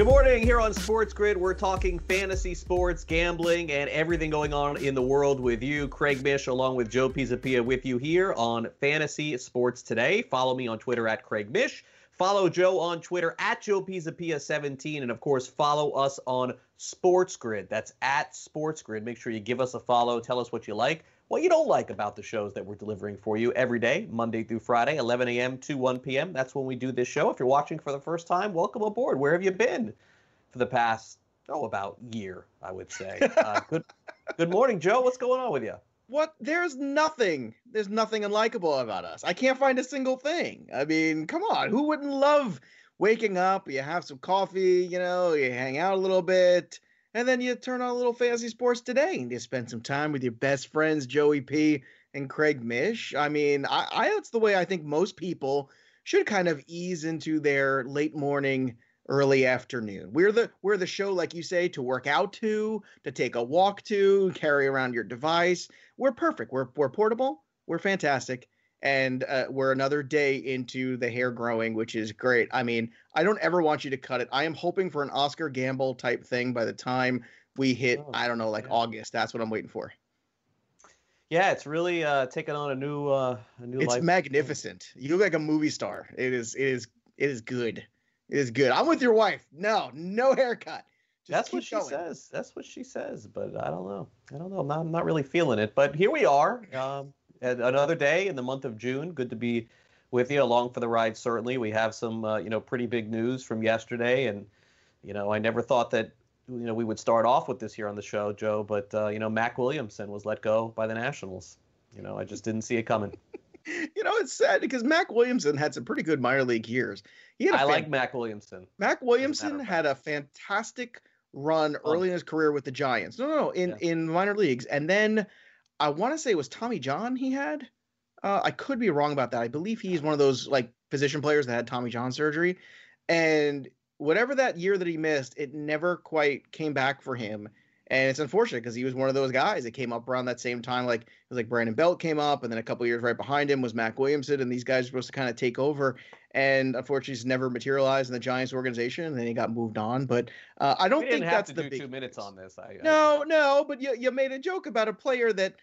Good morning. Here on Sports Grid, we're talking fantasy sports, gambling, and everything going on in the world with you. Craig Mish, along with Joe Pisapia, with you here on Fantasy Sports Today. Follow me on Twitter at Craig Mish. Follow Joe on Twitter at Joe Pisapia17. And of course, follow us on Sports Grid. That's at Sports Grid. Make sure you give us a follow. Tell us what you like, what you don't like about the shows that we're delivering for you every day, Monday through Friday, 11 a.m. to 1 p.m. That's when we do this show. If you're watching for the first time, welcome aboard. Where have you been for the past, oh, about year, I would say? Uh, good, good morning, Joe. What's going on with you? What? There's nothing. There's nothing unlikable about us. I can't find a single thing. I mean, come on. Who wouldn't love waking up? You have some coffee, you know, you hang out a little bit and then you turn on a little fantasy sports today and you spend some time with your best friends joey p and craig mish. I mean I, I, that's the way i think most people should kind of ease into their late morning early afternoon. We're the we're the show like you say to work out to to take a walk to carry around your device. We're perfect. We're, we're portable. We're fantastic and uh, we're another day into the hair growing, which is great. I mean, I don't ever want you to cut it. I am hoping for an Oscar Gamble type thing by the time we hit, oh, I don't know, like yeah. August. That's what I'm waiting for. Yeah, it's really uh, taken on a new, uh, a new. It's life. magnificent. You look like a movie star. It is, it is, it is good. It is good. I'm with your wife. No, no haircut. Just That's what she going. says. That's what she says. But I don't know. I don't know. I'm not, I'm not really feeling it. But here we are. Um, another day in the month of June. Good to be with you along for the ride. Certainly, we have some uh, you know pretty big news from yesterday, and you know I never thought that you know we would start off with this here on the show, Joe. But uh, you know Mac Williamson was let go by the Nationals. You know I just didn't see it coming. you know it's sad because Mac Williamson had some pretty good minor league years. He had I fan- like Mac Williamson. Mac Williamson had a fantastic run oh. early in his career with the Giants. No, no, no in yeah. in minor leagues, and then I want to say it was Tommy John he had. Uh, I could be wrong about that. I believe he's one of those like position players that had Tommy John surgery, and whatever that year that he missed, it never quite came back for him. And it's unfortunate because he was one of those guys that came up around that same time. Like it was like Brandon Belt came up, and then a couple years right behind him was Mac Williamson, and these guys were supposed to kind of take over. And unfortunately, he's never materialized in the Giants organization, and then he got moved on. But uh, I don't think that's the big two minutes on this. I, no, I... no, but you you made a joke about a player that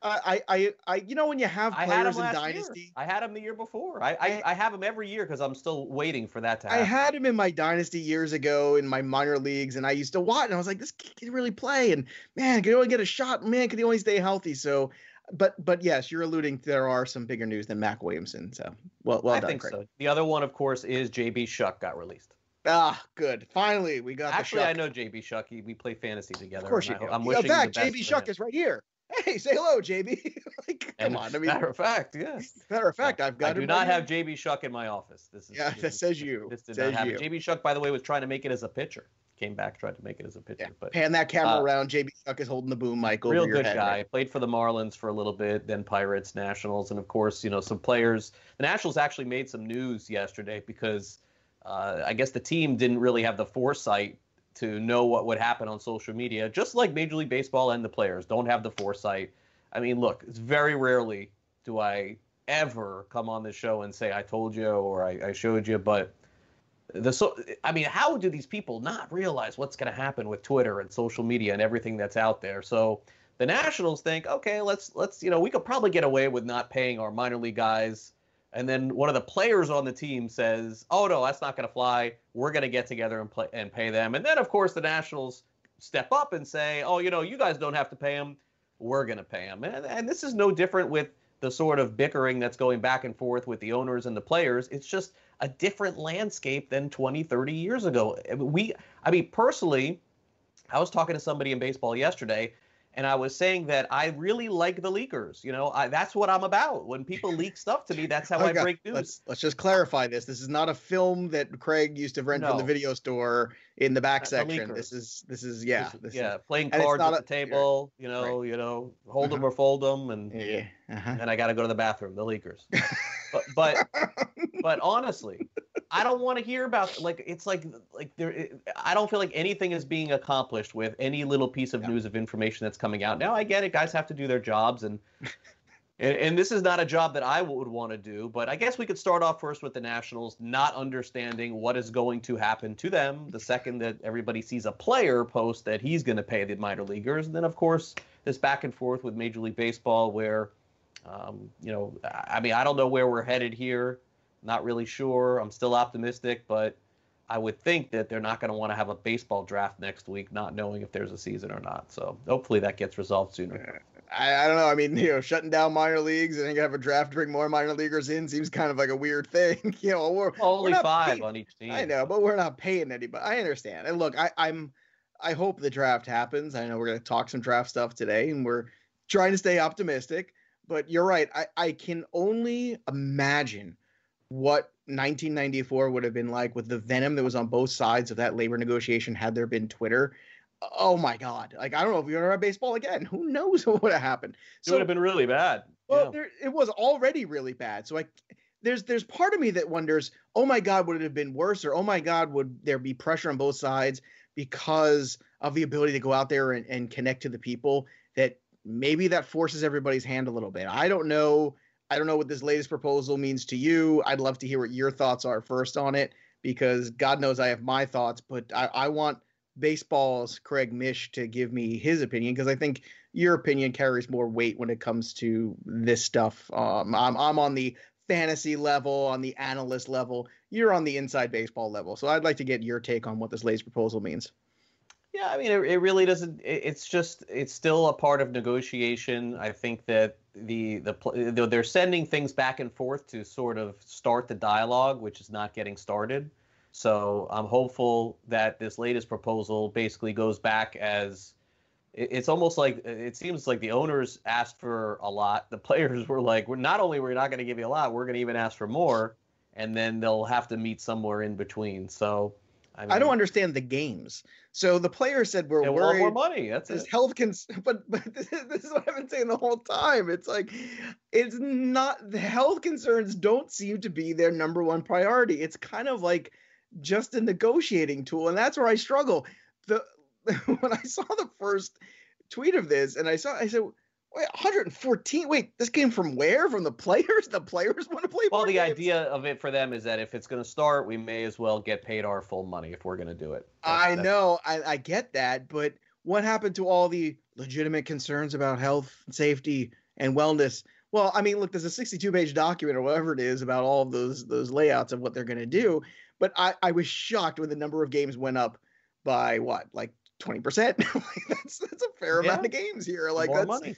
I, I, I, you know, when you have players in Dynasty, year. I had him the year before. I, I, I have him every year because I'm still waiting for that to happen. I had him in my Dynasty years ago in my minor leagues, and I used to watch, and I was like, this kid can really play, and man, can he only get a shot? Man, can he only stay healthy? So, but, but yes, you're alluding there are some bigger news than Mac Williamson. So, well, well I done, think Craig. so. The other one, of course, is JB Shuck got released. Ah, good. Finally, we got. Actually, I know JB Shuck. We play fantasy together. Of course you do. I'm wishing in fact, JB Shuck is right here hey, say hello, JB. like, come and on. I mean, matter of fact, yes. Matter of fact, I've got. I do not have JB Shuck in my office. This is yeah. This that says you. This did says not you. JB Shuck, by the way, was trying to make it as a pitcher. Came back, tried to make it as a pitcher. Yeah. But pan that camera uh, around. JB Shuck is holding the boom mic over real good head, guy. Right? Played for the Marlins for a little bit, then Pirates, Nationals, and of course, you know, some players. The Nationals actually made some news yesterday because uh, I guess the team didn't really have the foresight to know what would happen on social media, just like Major League Baseball and the players don't have the foresight. I mean, look, it's very rarely do I ever come on this show and say I told you or I, I showed you, but the so I mean, how do these people not realize what's going to happen with Twitter and social media and everything that's out there? So the Nationals think, okay, let's let's you know we could probably get away with not paying our minor league guys, and then one of the players on the team says, oh no, that's not going to fly. We're going to get together and play and pay them, and then of course the Nationals step up and say, oh, you know, you guys don't have to pay them. We're going to pay them, and, and this is no different with the sort of bickering that's going back and forth with the owners and the players. It's just a different landscape than 20, 30 years ago. We, I mean, personally, I was talking to somebody in baseball yesterday, and I was saying that I really like the leakers. You know, I, that's what I'm about. When people leak stuff to me, that's how okay. I break news. Let's, let's just clarify this. This is not a film that Craig used to rent no. from the video store in the back section. This is this is yeah, this, yeah, is, playing cards at the table. You know, right. you know, hold uh-huh. them or fold them, and yeah, uh-huh. and I got to go to the bathroom. The leakers. but but but honestly, I don't want to hear about like it's like like there. I don't feel like anything is being accomplished with any little piece of yeah. news of information that's coming out. Now I get it, guys have to do their jobs, and and, and this is not a job that I would want to do. But I guess we could start off first with the Nationals not understanding what is going to happen to them the second that everybody sees a player post that he's going to pay the minor leaguers, and then of course this back and forth with Major League Baseball where. Um, you know, I mean, I don't know where we're headed here. Not really sure. I'm still optimistic, but I would think that they're not going to want to have a baseball draft next week, not knowing if there's a season or not. So hopefully that gets resolved sooner. I, I don't know. I mean, you know, shutting down minor leagues and then you have a draft to bring more minor leaguers in seems kind of like a weird thing. you know, we're only we're five paying, on each team. I know, but we're not paying anybody. I understand. And look, I, I'm I hope the draft happens. I know we're going to talk some draft stuff today, and we're trying to stay optimistic. But you're right. I, I can only imagine what 1994 would have been like with the venom that was on both sides of that labor negotiation had there been Twitter. Oh my God! Like I don't know if ever have baseball again. Who knows what would have happened? So, it would have been really bad. Well, yeah. there, it was already really bad. So like, there's there's part of me that wonders, oh my God, would it have been worse? Or oh my God, would there be pressure on both sides because of the ability to go out there and, and connect to the people? That maybe that forces everybody's hand a little bit. I don't know I don't know what this latest proposal means to you. I'd love to hear what your thoughts are first on it because God knows I have my thoughts, but I, I want baseball's Craig Mish to give me his opinion because I think your opinion carries more weight when it comes to this stuff. Um, I'm I'm on the fantasy level, on the analyst level. You're on the inside baseball level, so I'd like to get your take on what this latest proposal means. Yeah, I mean, it, it really doesn't. It, it's just it's still a part of negotiation. I think that the the they're sending things back and forth to sort of start the dialogue, which is not getting started. So I'm hopeful that this latest proposal basically goes back as it's almost like it seems like the owners asked for a lot. The players were like, "We're not only we're not going to give you a lot, we're going to even ask for more," and then they'll have to meet somewhere in between. So I, mean, I, don't understand the games. So the player said we're they worried. more money. That's this it. health cons. But but this is, this is what I've been saying the whole time. It's like it's not the health concerns don't seem to be their number one priority. It's kind of like just a negotiating tool, and that's where I struggle. The when I saw the first tweet of this, and I saw, I said Wait, 114. Wait, this came from where? From the players? The players want to play. Well, the games? idea of it for them is that if it's going to start, we may as well get paid our full money if we're going to do it. That's, I know, I, I get that, but what happened to all the legitimate concerns about health, and safety, and wellness? Well, I mean, look, there's a 62-page document or whatever it is about all of those those layouts of what they're going to do. But I, I was shocked when the number of games went up by what, like 20%. that's that's a fair yeah. amount of games here. Like More that's money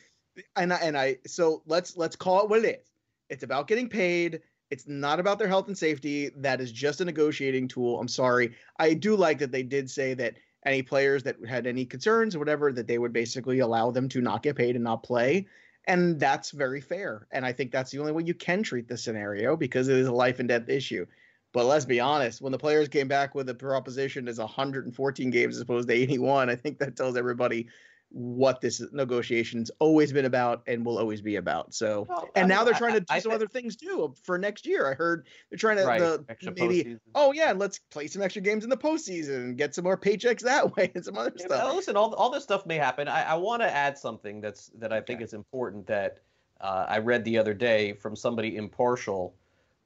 and I, and I so let's let's call it what it is. It's about getting paid. It's not about their health and safety. That is just a negotiating tool. I'm sorry. I do like that they did say that any players that had any concerns or whatever that they would basically allow them to not get paid and not play. And that's very fair. And I think that's the only way you can treat this scenario because it is a life and death issue. But let's be honest, when the players came back with a proposition as 114 games as opposed to 81, I think that tells everybody what this negotiation's always been about and will always be about. So, Well, and I now mean, they're trying to do I some thi- other things too for next year. I heard they're trying to Right, the, maybe. postseason. Oh yeah, let's play some extra games in the postseason and get some more paychecks that way and some other Yeah, stuff. listen, all, all this stuff may happen. I, I want to add something that's that I think is important that uh, I read the other day from somebody impartial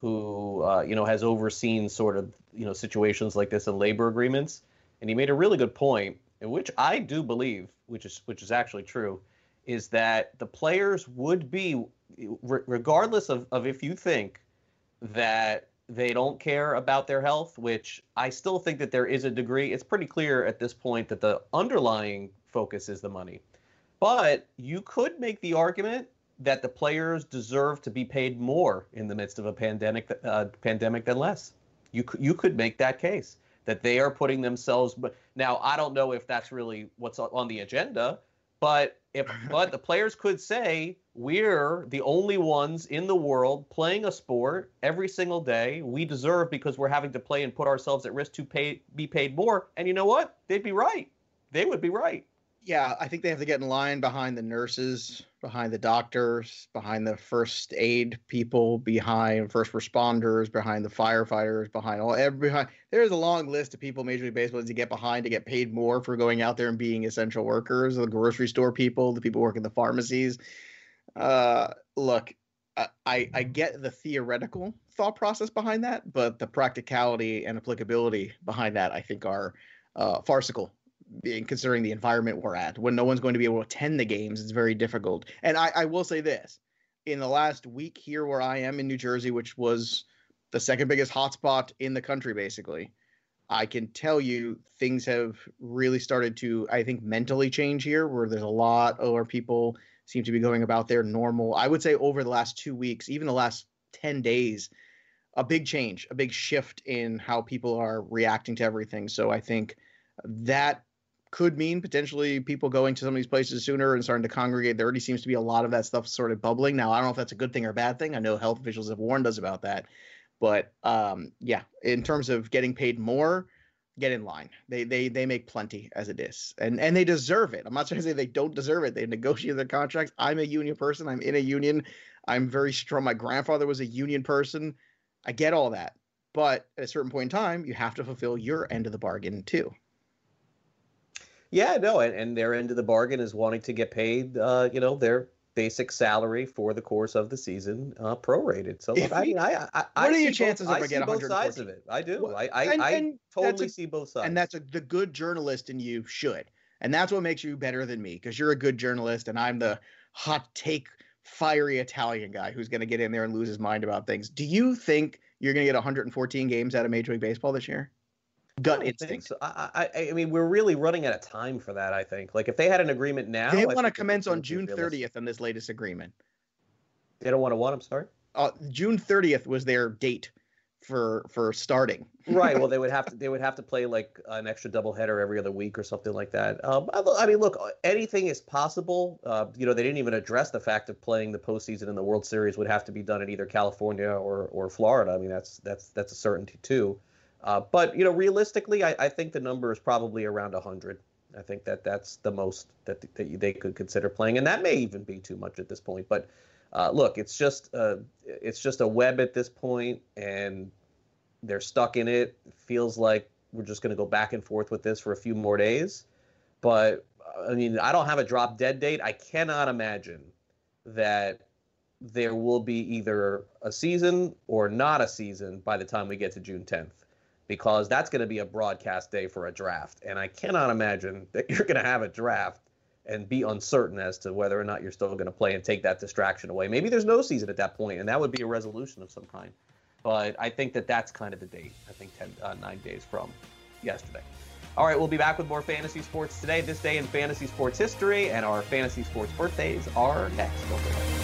who uh, you know has overseen sort of you know situations like this in labor agreements, and he made a really good point, in which I do believe, which is which is actually true, is that the players would be, re- regardless of, of if you think that they don't care about their health, which I still think that there is a degree. It's pretty clear at this point that the underlying focus is the money. But you could make the argument that the players deserve to be paid more in the midst of a pandemic uh, pandemic than less. You you could make that case that they are putting themselves but now I don't know if that's really what's on- on the agenda, but if but the players could say we're the only ones in the world playing a sport every single day. We deserve because we're having to play and put ourselves at risk to pay be paid more. And you know what? They'd be right. They would be right. Yeah, I think they have to get in line behind the nurses, behind the doctors, behind the first aid people, behind first responders, behind the firefighters, behind all every behind. There's a long list of people Major League Baseball needs to get behind to get paid more for going out there and being essential workers, the grocery store people, the people working the pharmacies. Uh, look, I, I get the theoretical thought process behind that, but the practicality and applicability behind that, I think, are uh, farcical being considering the environment we're at when no one's going to be able to attend the games it's very difficult. And I, I will say this in the last week here where i am in new jersey which was the second biggest hotspot in the country basically i can tell you things have really started to i think mentally change here where there's a lot of people seem to be going about their normal i would say over the last two weeks even the last 10 days a big change a big shift in how people are reacting to everything. So i think that could mean potentially people going to some of these places sooner and starting to congregate. There already seems to be a lot of that stuff sort of bubbling. Now, I don't know if that's a good thing or a bad thing. I know health officials have warned us about that. But um, yeah, in terms of getting paid more, get in line. They they they make plenty as it is. And and they deserve it. I'm not trying to say they don't deserve it. They negotiate their contracts. I'm a union person. I'm in a union. I'm very strong. My grandfather was a union person. I get all that. But at a certain point in time, you have to fulfill your end of the bargain too. Yeah, no, and, and their end of the bargain is wanting to get paid, uh, you know, their basic salary for the course of the season, uh, prorated. So look, I mean, I, I, I what are your both- chances if I see get both sides of 114? it? I do. Well, I, I, and- I and that's totally a- see both sides. and that's a, the good journalist in you should and that's what makes you better than me because you're a good journalist and i'm the hot take fiery italian guy who's going to get in there and lose his mind about things do you think you're going to get 114 games out of major league baseball this year gut I instinct so. I, I, I mean, we're really running out of time for that. I think. Like, if they had an agreement now, they want to commence on june 30th on this latest agreement They don't want to want. I'm sorry. uh, june 30th was their date for for starting right. Well, they would have to. They would have to play like an extra doubleheader every other week or something like that. Um, I, I mean, look, anything is possible. Uh, you know, they didn't even address the fact of playing the postseason in the World Series would have to be done in either California or or Florida. I mean, that's that's that's a certainty too. Uh, but you know, realistically, I, I think the number is probably around 100. I think that that's the most that, that they could consider playing, and that may even be too much at this point. But uh, look, it's just uh, it's just a web at this point, and they're stuck in it. it feels like we're just going to go back and forth with this for a few more days. But I mean, I don't have a drop dead date. I cannot imagine that there will be either a season or not a season by the time we get to June 10th, because that's going to be a broadcast day for a draft. And I cannot imagine that you're going to have a draft and be uncertain as to whether or not you're still going to play and take that distraction away. Maybe there's no season at that point, and that would be a resolution of some kind. But I think that that's kind of the date. I think 10, uh, nine days from yesterday. All right, we'll be back with more fantasy sports today. This day in fantasy sports history, and our fantasy sports birthdays are next.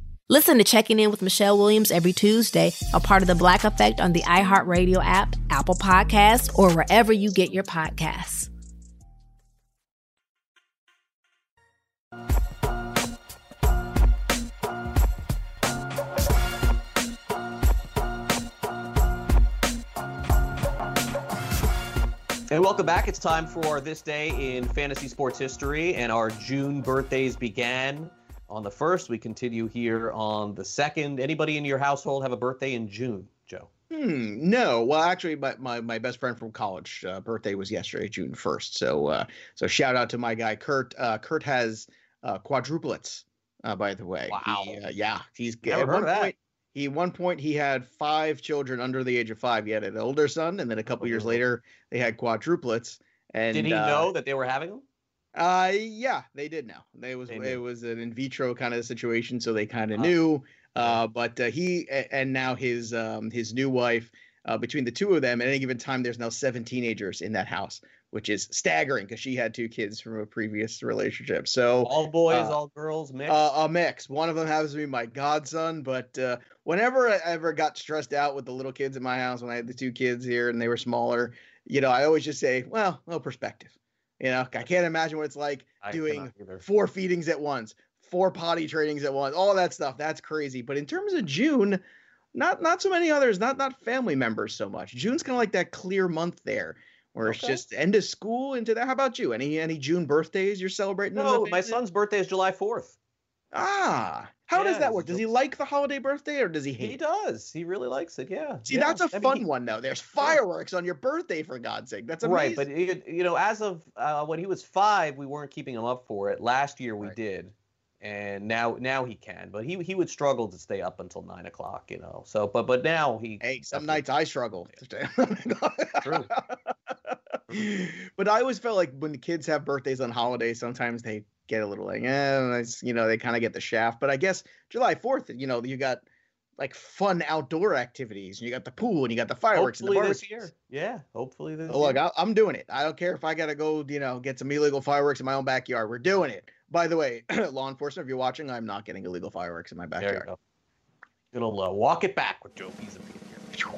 Listen to Checking In with Michelle Williams every Tuesday, a part of the Black Effect on the iHeartRadio app, Apple Podcasts, or wherever you get your podcasts. And welcome back. It's time for this day in fantasy sports history, and our June birthdays began on the first. We continue here on the second. Anybody in your household have a birthday in June, Joe? Hmm, no. Well, actually, my, my, my best friend from college uh, birthday was yesterday, June first. So uh, so shout out to my guy Kurt. Uh, Kurt has uh, quadruplets, uh, by the way. Wow. He, uh, yeah, he's Never at heard one that. point. He one point he had five children under the age of five. He had an older son, and then a couple years later they had quadruplets. And Did he know that they were having them? Uh, yeah, they did know. They was They it was an in vitro kind of situation, so they kind of Ah. knew. Uh, but uh, he and now his um his new wife. Uh, between the two of them, at any given time, there's now seven teenagers in that house, which is staggering because she had two kids from a previous relationship. So All boys, uh, all girls, uh, a mix. One of them happens to be my godson, but uh, whenever I ever got stressed out with the little kids in my house, when I had the two kids here and they were smaller, you know, I always just say, well, no perspective. You know, I can't imagine what it's like I doing four feedings at once, four potty trainings at once, all that stuff. That's crazy. But in terms of June, not not so many others, not not family members so much. June's kind of like that clear month there. Where it's just end of school into that. How about you? Any any June birthdays you're celebrating? No, my son's birthday is July 4th. Ah, how does that work? Does he like the holiday birthday or does he hate He does. He really likes it. Yeah. See, Yeah. that's a I mean, fun he- one though. There's fireworks on your birthday for God's sake. That's amazing. Right, but you, know, as of uh, when he was five, we weren't keeping him up for it. Last year we Right. did, and now now he can. But he he would struggle to stay up until nine o'clock. You know. So, but but now he. hey, some nights I struggle. to stay. True. but I always felt like when the kids have birthdays on holidays, sometimes they get a little like, eh, you know, they kind of get the shaft. But I guess July 4th, you know, you got like fun outdoor activities. And you got the pool and you got the fireworks and the Hopefully this year. Yeah. Hopefully this. Oh, look. I, I'm doing it. I don't care if I gotta go, you know, get some illegal fireworks in my own backyard. We're doing it. By the way, law enforcement, if you're watching, I'm not getting illegal fireworks in my backyard. There you go. It'll uh, walk it back with Joe Pisa here.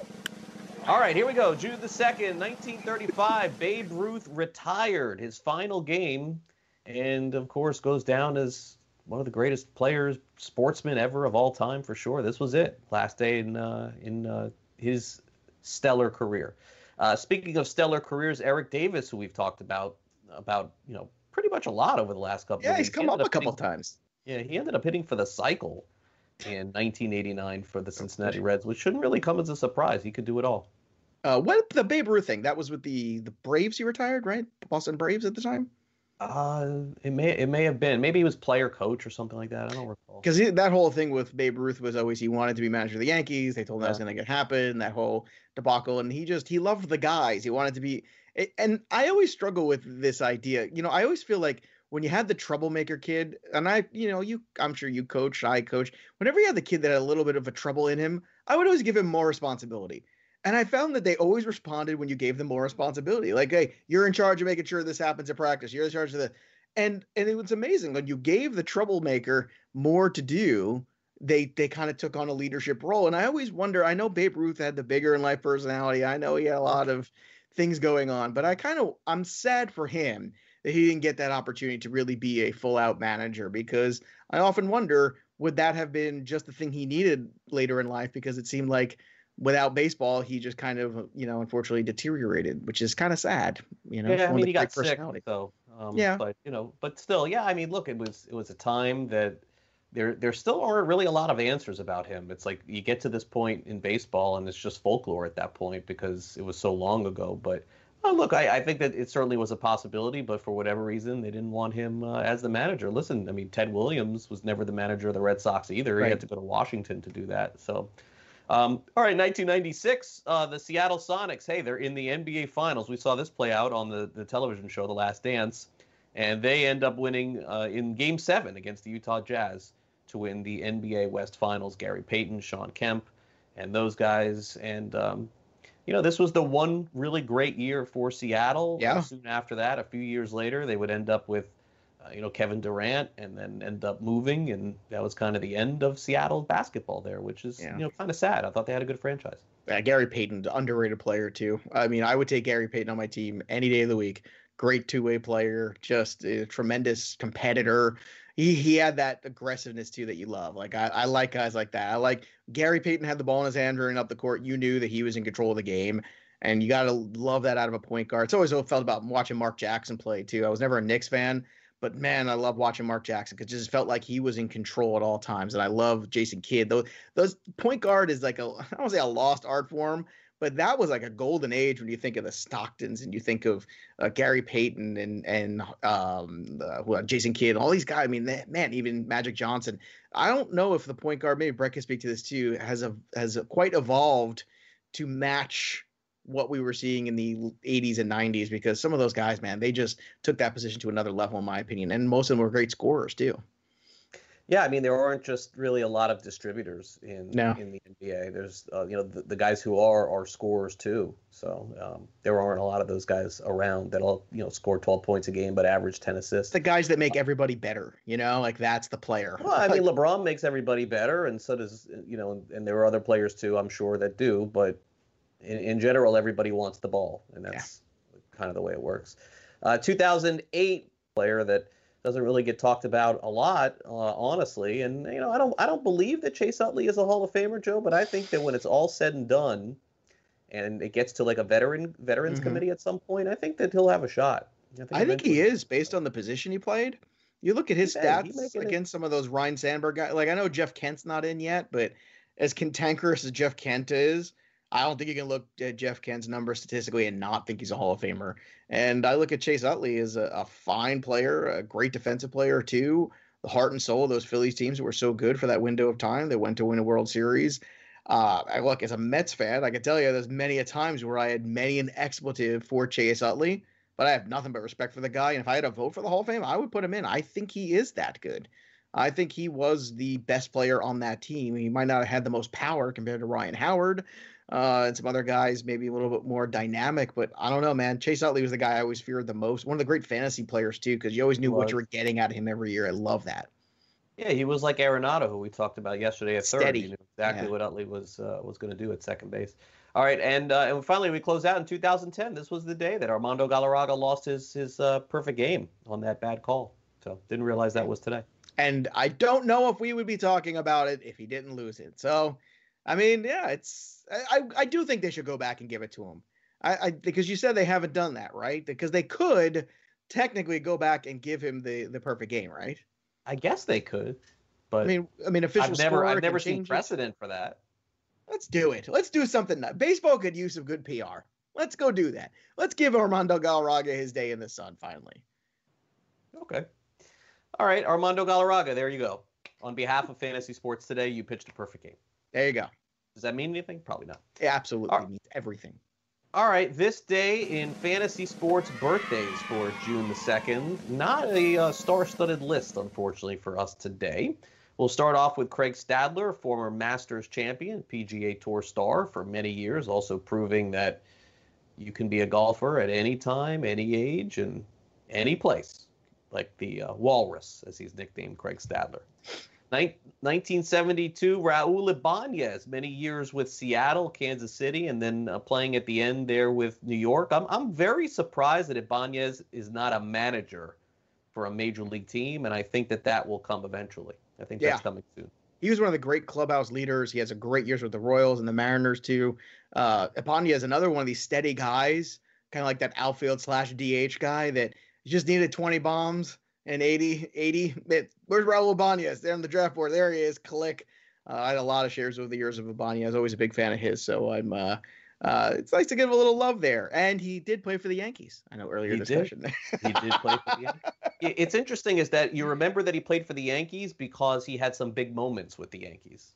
All right, here we go. June the 2nd, 1935. Babe Ruth retired his final game, and of course, goes down as one of the greatest players, sportsmen ever of all time for sure. This was it. Last day in, uh, in uh, his stellar career. Uh, speaking of stellar careers, Eric Davis, who we've talked about, about, you know, pretty much a lot over the last couple Yeah, of he's come He up a couple hitting- times. yeah, he ended up hitting for the cycle in 1989 for the Cincinnati Reds, which shouldn't really come as a surprise. He could do it all. Uh, what the Babe Ruth thing? That was with the the Braves. He retired, right? Boston Braves at the time. Uh, it may it may have been maybe he was player coach or something like that. I don't recall. Because that whole thing with Babe Ruth was always he wanted to be manager of the Yankees. They told him that was going to happen. That whole debacle, and he just he loved the guys. He wanted to be. And I always struggle with this idea. You know, I always feel like when you had the troublemaker kid, and I, you know, you, I'm sure you coach, I coach. Whenever you had the kid that had a little bit of a trouble in him, I would always give him more responsibility. And I found that they always responded when you gave them more responsibility. Like, hey, you're in charge of making sure this happens in practice. You're in charge of the and and it was amazing when you gave the troublemaker more to do they they kind of took on a leadership role and i always wonder i know babe ruth had the bigger in life personality i know he had a lot of things going on but i kind of i'm sad for him that he didn't get that opportunity to really be a full out manager because i often wonder would that have been just the thing he needed later in life because it seemed like without baseball he just kind of you know unfortunately deteriorated which is kind of sad you know yeah, I mean he got sick, so Um, Yeah. But you know, but still, yeah. I mean, look, it was it was a time that there there still aren't really a lot of answers about him. It's like you get to this point in baseball, and it's just folklore at that point because it was so long ago. But oh, look, I, I think that it certainly was a possibility, but for whatever reason, they didn't want him uh, as the manager. Listen, I mean, Ted Williams was never the manager of the Red Sox either. He had to go to Washington to do that. So. Um, all right, 1996, uh, the Seattle Sonics. Hey, they're in the NBA Finals. We saw this play out on the, the television show, The Last Dance, and they end up winning uh, in Game Seven against the Utah Jazz to win the NBA West Finals. Gary Payton, Shawn Kemp, and those guys. And um, you know, this was the one really great year for Seattle. Yeah. Soon after that, a few years later, they would end up with. Uh, you know Kevin Durant, and then end up moving, and that was kind of the end of Seattle basketball there, which is Yeah. you know kind of sad. I thought they had a good franchise. Yeah, Gary Payton, underrated player too. I mean, I would take Gary Payton on my team any day of the week. Great two-way player, just a tremendous competitor. He he had that aggressiveness too that you love. Like I, I like guys like that. I like Gary Payton had the ball in his hand running up the court. You knew that he was in control of the game. And you gotta love that out of a point guard. It's always felt about watching Mark Jackson play too. I was never a Knicks fan, but man, I love watching Mark Jackson because it just felt like he was in control at all times. And I love Jason Kidd. Those those point guard is like a I don't say a lost art form, but that was like a golden age when you think of the Stocktons and you think of uh, Gary Payton and and um, uh, who- Jason Kidd, and all these guys. I mean, that, man, even Magic Johnson. I don't know if the point guard, maybe Brett can speak to this too, has a has quite evolved to match what we were seeing in the 80s and 90s because some of those guys, man, they just took that position to another level, in my opinion, and most of them were great scorers too. Yeah, I mean there aren't just really a lot of distributors in No. in the NBA. There's uh, you know the, the guys who are are scorers too. So um, there aren't a lot of those guys around that'll you know score 12 points a game but average 10 assists. The guys that make everybody better, you know, like that's the player. Well, I mean, LeBron makes everybody better, and so does you know, and, and there are other players too, I'm sure that do. But in, in general, everybody wants the ball, and that's kind of the way it works. Uh, 2008 player that doesn't really get talked about a lot, uh, honestly, and you know, I don't, I don't believe that Chase Utley is a Hall of Famer, Joe, but I think that when it's all said and done, and it gets to like a veteran veterans Mhm. committee at some point, I think that he'll have a shot. I think he is based on the position he played. You look at his He stats may get it. against some of those Ryne Sandberg guys. Like I know Jeff Kent's not in yet, but as cantankerous as Jeff Kent is, I don't think you can look at Jeff Kent's numbers statistically and not think he's a Hall of Famer. And I look at Chase Utley as a, a fine player, a great defensive player too. The heart and soul of those Phillies teams that were so good for that window of time. They went to win a World Series. Uh, I look as a Mets fan, I can tell you there's many a times where I had many an expletive for Chase Utley but I have nothing but respect for the guy. And if I had a vote for the Hall of Fame, I would put him in. I think he is that good. I think he was the best player on that team. He might not have had the most power compared to Ryan Howard uh, and some other guys, maybe a little bit more dynamic. But I don't know, man. Chase Utley was the guy I always feared the most. One of the great fantasy players too, because you always knew what you were getting out of him every year. I love that. Yeah, he was like Arenado, who we talked about yesterday at third. Steady. He knew exactly Yeah. what Utley was uh, was going to do at second base. All right, and uh, and finally we close out in 2010. This was the day that Armando Galarraga lost his his uh, perfect game on that bad call. So didn't realize that was today. And I don't know if we would be talking about it if he didn't lose it. So, I mean, yeah, it's I I, do think they should go back and give it to him. I, I because you said they haven't done that, right? Because they could technically go back and give him the the perfect game, right? I guess they could, but I mean, I mean, official I've never I've never seen change it. precedent for that. Let's do it. Let's do something. nu- Baseball could use some good PR. Let's go do that. Let's give Armando Galarraga his day in the sun finally. Okay. All right, Armando Galarraga, there you go. On behalf of Fantasy Sports Today, you pitched a perfect game. There you go. Does that mean anything? Probably not. It absolutely right. means everything. All right, this day in fantasy sports birthdays for June the 2nd. Not a uh, star studded list, unfortunately, for us today. We'll start off with Craig Stadler, former Masters champion, PGA Tour star for many years, also proving that you can be a golfer at any time, any age, and any place, like the uh, Walrus, as he's nicknamed Craig Stadler. Nin- 1972, Raul Ibanez, many years with Seattle, Kansas City, and then uh, playing at the end there with New York. I'm, I'm very surprised that Ibanez is not a manager for a major league team, and I think that that will come eventually. I think Yeah. that's coming soon. He was one of the great clubhouse leaders. He has a great years with the Royals and the Mariners too. Uh, Ibanez is another one of these steady guys, kind of like that outfield slash DH guy that just needed 20 bombs and 80, 80. It, where's Raul Ibanez? There on the draft board. There he is. Click. Uh, I had a lot of shares over the years of Ibanez. I was always a big fan of his, so I'm. Uh, uh, it's nice to give him a little love there. And he did play for the Yankees. I know earlier He discussion did. there. He did play for the Yankees. It's interesting is that you remember that he played for the Yankees because he had some big moments with the Yankees.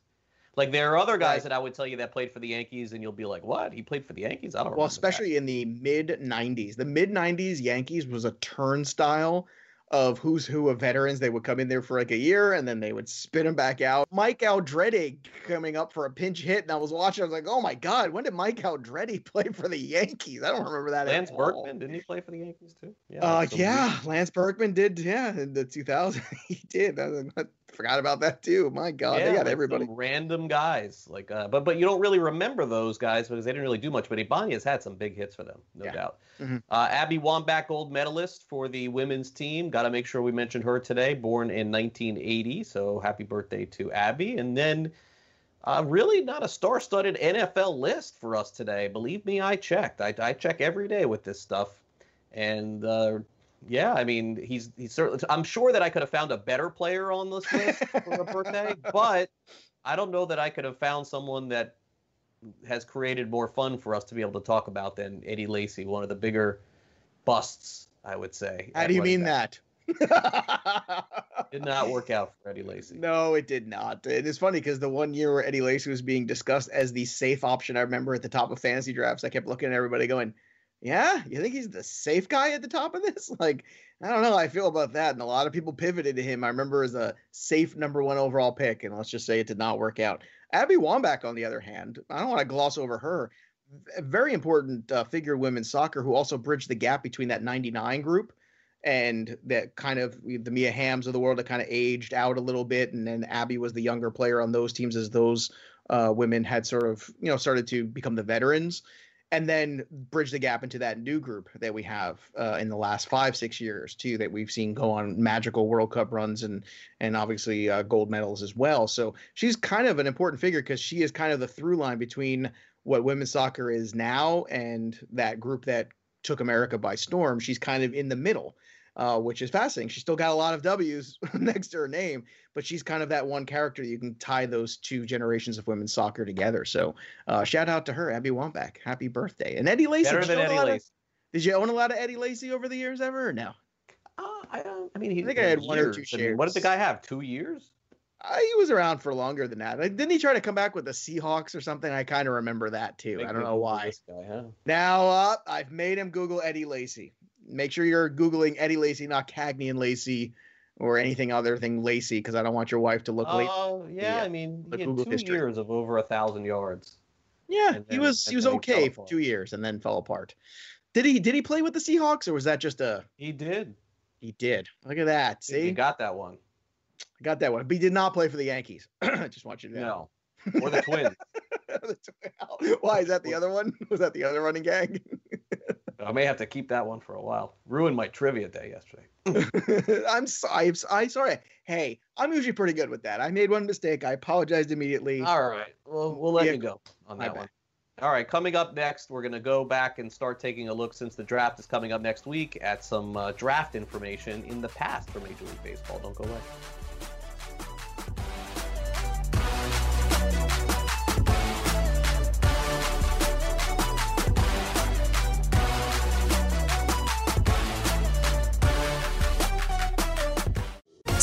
Like there are other guys Right. that I would tell you that played for the Yankees, and you'll be like, "What? He played for the Yankees? I don't." well, remember that." especially in the mid 90s. The mid 90s Yankees was a turnstile of who's who of veterans. They would come in there for like a year and then they would spit them back out. Mike Aldrete coming up for a pinch hit, and I was watching. I was like, "Oh my god, when did Mike Aldrete play for the Yankees?" I don't remember that. Lance at all. Berkman didn't he play for the Yankees too? Yeah. Uh, yeah, weird- Lance Berkman did. Yeah, in the 2000, he did. I, I forgot about that too. My God, they got like everybody. random guys. Like, uh, but but you don't really remember those guys because they didn't really do much. But Ibanez had some big hits for them, no Yeah. doubt. Mhm. Uh, Abby Wambach, gold medalist for the women's team. Got to make sure we mentioned her today. Born in 1980, so happy birthday to Abby. And then, uh, really not a star-studded NFL list for us today. Believe me, I checked. I, I check every day with this stuff, and. Yeah, I mean, he's he's certainly. I'm sure that I could have found a better player on this list for a birthday, but I don't know that I could have found someone that has created more fun for us to be able to talk about than Eddie Lacy, one of the bigger busts, I would say. How do you mean back. that? Did not work out for Eddie Lacy. No, it did not. And it's funny because the one year where Eddie Lacy was being discussed as the safe option, I remember at the top of fantasy drafts, I kept looking at everybody going, Yeah, you think he's the safe guy at the top of this? Like, I don't know how I feel about that. And a lot of people pivoted to him, I remember, as a safe number one overall pick. And let's just say it did not work out. Abby Wambach, on the other hand, I don't want to gloss over her. A very important uh, figure in women's soccer who also bridged the gap between that 99 group and that kind of the Mia Hamms of the world that kind of aged out a little bit, and then Abby was the younger player on those teams as those uh, women had sort of you know started to become the veterans, and then bridge the gap into that new group that we have uh, in the last five six years too that we've seen go on magical World Cup runs and and obviously uh, gold medals as well. So she's kind of an important figure because she is kind of the through line between what women's soccer is now and that group that took America by storm. She's kind of in the middle uh, which is fascinating. She's still got a lot of W's next to her name, but she's kind of that one character you can tie those two generations of women's soccer together. So uh, shout out to her, Abby Wambach. Happy birthday. And Eddie Lacy. Better than Eddie lot of- Lacy. did you own a lot of Eddie Lacy over the years ever or no? Uh, I, don't- I mean, he, I think I had one or two years. I mean, what did the guy have? Two years? Uh, he was around for longer than that. Like, Didn't he try to come back with the Seahawks or something? I kind of remember that too. Make I don't know why. Guy, huh? Now uh, I've made him Google Eddie Lacy. Make sure you're Googling Eddie Lacy, not Cagney and Lacy or anything other thing Lacy, because I don't want your wife to look. Oh, yeah. the, uh, I mean, he Google two history. years of over a thousand yards. Yeah, and he was he was then he okay for two years and then fell apart. Did he did he play with the Seahawks or was that just a He did. he did? Look at that. See, you See, got that one. I got that one. But he did not play for the Yankees. just want you to know. No, or the Twins. Why is that the other one? Was that the other running gag? I may have to keep that one for a while. Ruined my trivia day yesterday. I'm sorry. I'm, sorry. Hey, I'm usually pretty good with that. I made one mistake. I apologized immediately. All right. Well, we'll let Yeah, you go on that one. All right. Coming up next, we're going to go back and start taking a look since the draft is coming up next week at some uh, draft information in the past for Major League Baseball. Don't go away.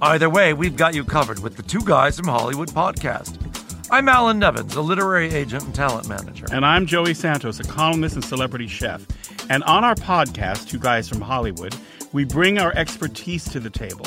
Either way, we've got you covered with the Two Guys from Hollywood podcast. I'm Alan Nevins, a literary agent and talent manager. And I'm Joey Santos, a columnist and celebrity chef. And on our podcast, Two Guys from Hollywood, we bring our expertise to the table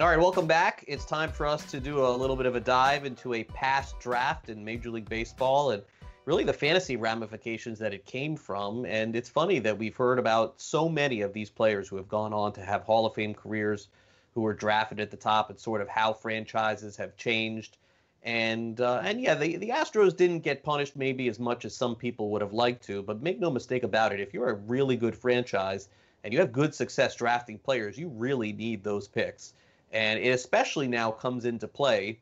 All right, welcome back. It's time for us to do a little bit of a dive into a past draft in Major League Baseball and really the fantasy ramifications that it came from. And it's funny that we've heard about so many of these players who have gone on to have Hall of Fame careers, who were drafted at the top, and sort of how franchises have changed. And uh, and yeah, the the Astros didn't get punished maybe as much as some people would have liked to, but make no mistake about it, if you're a really good franchise and you have good success drafting players, you really need those picks. And it especially now comes into play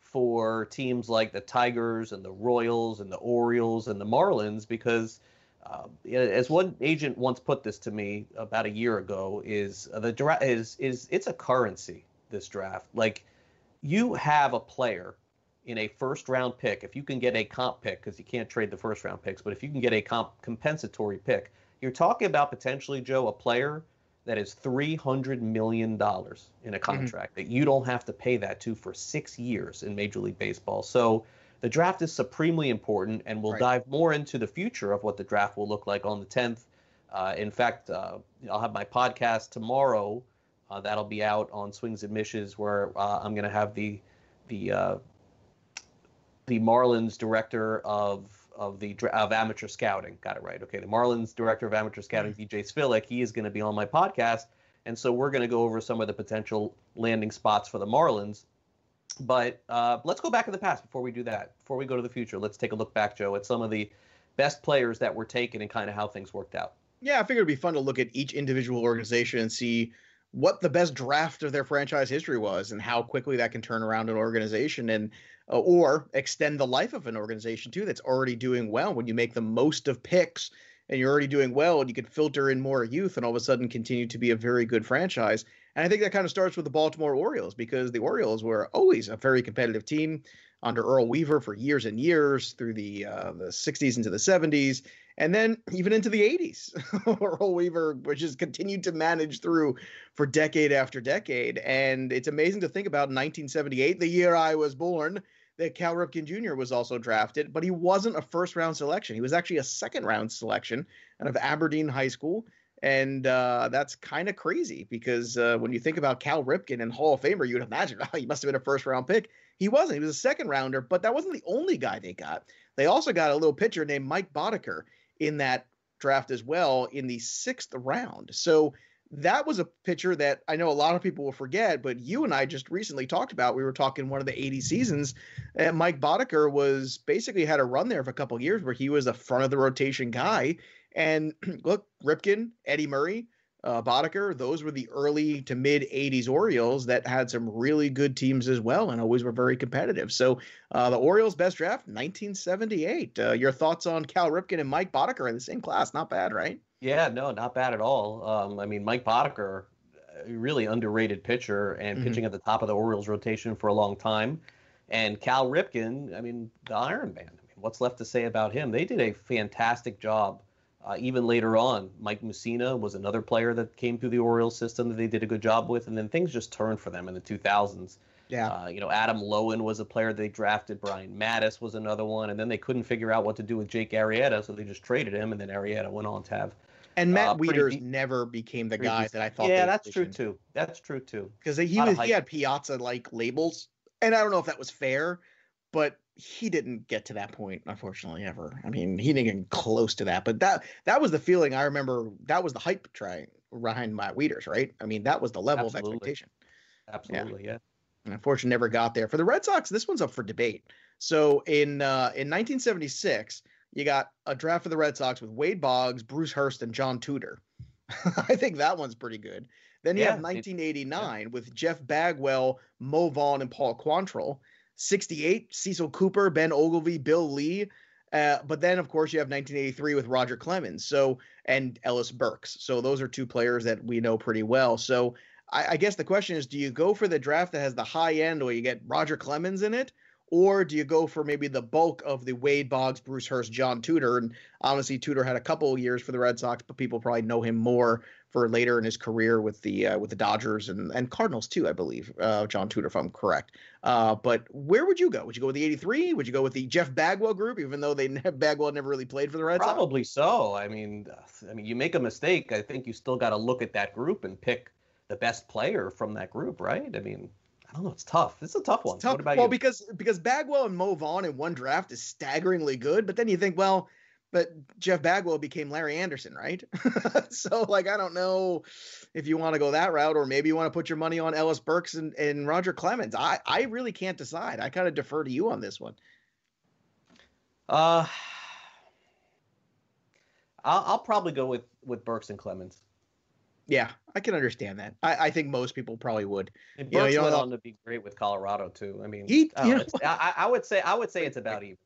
for teams like the Tigers and the Royals and the Orioles and the Marlins because, uh, as one agent once put this to me about a year ago, is the draft is is it's a currency. This draft, like you have a player in a first round pick, if you can get a comp pick, because you can't trade the first round picks, but if you can get a comp compensatory pick, you're talking about potentially Joe a player that is $300 million in a Mm-hmm. contract that you don't have to pay that to for six years in Major League Baseball. So the draft is supremely important, and we'll Right. dive more into the future of what the draft will look like on the 10th. Uh, in fact, uh, I'll have my podcast tomorrow. Uh, that'll be out on Swings and Mishes, where uh, I'm going to have the the uh, the Marlins director of of the of amateur scouting. Got it right. Okay, the Marlins director of amateur scouting, DJ Svihlik. He is going to be on my podcast, and so we're going to go over some of the potential landing spots for the Marlins. But uh, let's go back in the past before we do that. Before we go to the future, let's take a look back, Joe, at some of the best players that were taken and kind of how things worked out. Yeah, I figured it'd be fun to look at each individual organization and see what the best draft of their franchise history was and how quickly that can turn around an organization and uh, or extend the life of an organization too that's already doing well. When you make the most of picks and you're already doing well and you can filter in more youth and all of a sudden continue to be a very good franchise. And I think that kind of starts with the Baltimore Orioles because the Orioles were always a very competitive team under Earl Weaver for years and years through the uh, the 60s into the 70s and then even into the 80s earl weaver which has continued to manage through for decade after decade. And it's amazing to think about 1978 the year i was born that cal ripken jr was also drafted but he wasn't a first round selection he was actually a second round selection out of aberdeen high school and uh, that's kind of crazy because uh, when you think about Cal Ripken and Hall of Famer, you would imagine oh, he must have been a first round pick. He wasn't. He was a second rounder, but that wasn't the only guy they got. They also got a little pitcher named Mike Boddicker in that draft as well in the sixth round. So that was a pitcher that I know a lot of people will forget, but you and I just recently talked about. We were talking one of the 80 seasons, and Mike Boddicker was basically had a run there for a couple years where he was a front of the rotation guy. And look, Ripken, Eddie Murray, uh, Boddicker, those were the early to mid 80s Orioles that had some really good teams as well and always were very competitive. So uh, the Orioles' best draft, 1978. Uh, your thoughts on Cal Ripken and Mike Boddicker in the same class? Not bad, right? Yeah, no, not bad at all. Um, I mean, Mike Boddicker, really underrated pitcher and Mhm. pitching at the top of the Orioles rotation for a long time. And Cal Ripken, I mean, the Iron Man. I mean, what's left to say about him? They did a fantastic job. Uh, even later on, Mike Mussina was another player that came through the Orioles system that they did a good job with, and then things just turned for them in the 2000s. Yeah. Uh, you know, Adam Loewen was a player they drafted. Brian Matusz was another one, and then they couldn't figure out what to do with Jake Arrieta, so they just traded him, and then Arrieta went on to have And Matt Uh, Wieters deep- never became the guy that I thought. Yeah, that's true too. That's true too. because he was he had Piazza like labels, and I don't know if that was fair, but he didn't get to that point, unfortunately, ever. I mean, he didn't get close to that, but that that was the feeling I remember. That was the hype trying behind Matt Wieters, right? I mean, that was the level of expectation. Absolutely, yeah. And unfortunately, never got there. For the Red Sox, this one's up for debate. So in uh, in 1976, you got a draft for the Red Sox with Wade Boggs, Bruce Hurst, and John Tudor. I think that one's pretty good. Then you Yeah, have it- 1989 with Jeff Bagwell, Mo Vaughn, and Paul Quantrill. 68, Cecil Cooper, Ben Oglivie, Bill Lee. Uh, but then, of course, you have 1983 with Roger Clemens, so and Ellis Burks. So those are two players that we know pretty well. So I, I guess the question is, do you go for the draft that has the high end, where you get Roger Clemens in it, or do you go for maybe the bulk of the Wade Boggs, Bruce Hurst, John Tudor? And honestly, Tudor had a couple years for the Red Sox, but people probably know him more for later in his career with the uh, with the Dodgers and, and Cardinals too, I believe. Uh, John Tudor, if I'm correct. Uh, but where would you go? Would you go with the '83? Would you go with the Jeff Bagwell group, even though they Bagwell never really played for the Red Sox? Probably so. I mean, I mean, you make a mistake. I think you still got to look at that group and pick the best player from that group, right? I mean, I don't know. It's tough. It's a tough one. Tough. What about well, you? because because Bagwell and Mo Vaughn in one draft is staggeringly good, but then you think, well, but Jeff Bagwell became Larry Andersen, right? so like I don't know if you want to go that route, or maybe you want to put your money on Ellis Burks and, and Roger Clemens. I I really can't decide. I kind of defer to you on this one. Uh, I'll, I'll probably go with with Burks and Clemens. Yeah, I can understand that. I, I think most people probably would. And Burks you know, went on to be great with Colorado too. I mean, he, I, know, I, I, would say I would say it's about even.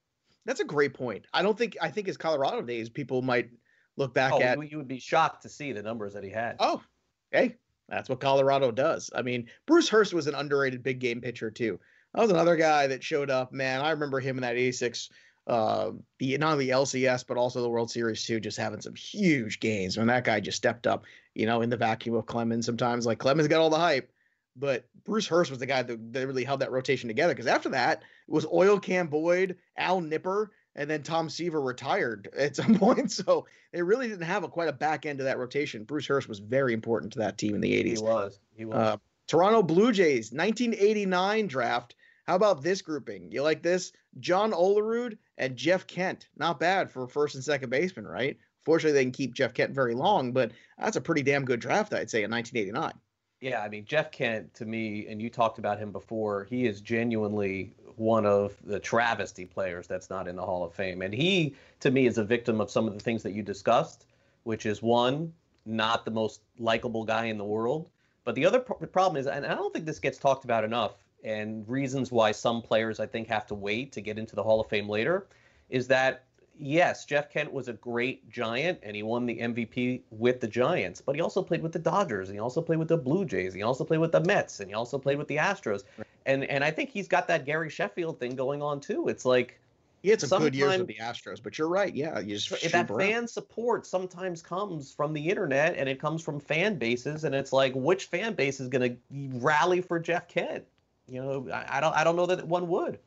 That's a great point. I don't think I think his Colorado days people might look back oh, at. You would be shocked to see the numbers that he had. Oh, hey, that's what Colorado does. I mean, Bruce Hurst was an underrated big game pitcher too. That was another guy that showed up. Man, I remember him in that '86 uh, the not only the LCS but also the World Series too, just having some huge gains. When that guy just stepped up, you know, in the vacuum of Clemens. Sometimes like Clemens got all the hype, but Bruce Hurst was the guy that, that really held that rotation together. Because after that, it was Oil Can Boyd, Al Nipper, and then Tom Seaver retired at some point. So they really didn't have a quite a back end to that rotation. Bruce Hurst was very important to that team in the 80s. He was. He was. Uh, Toronto Blue Jays, 1989 draft. How about this grouping? You like this? John Olerud and Jeff Kent. Not bad for first and second baseman, right? Fortunately, they can keep Jeff Kent very long, but that's a pretty damn good draft, I'd say, in 1989. Yeah, I mean, Jeff Kent, to me, and you talked about him before, he is genuinely one of the travesty players that's not in the Hall of Fame. And he, to me, is a victim of some of the things that you discussed, which is one, not the most likable guy in the world. But the other problem is, and I don't think this gets talked about enough, and reasons why some players I think have to wait to get into the Hall of Fame later is that yes, Jeff Kent was a great Giant and he won the MVP with the Giants, but he also played with the Dodgers and he also played with the Blue Jays, and he also played with the Mets and he also played with the Astros. And and I think he's got that Gary Sheffield thing going on too. It's like he had some good years with the Astros, but you're right. Yeah, you just that fan support sometimes comes from the internet and it comes from fan bases, and it's like which fan base is going to rally for Jeff Kent? You know, I, I, don't I don't know that one would.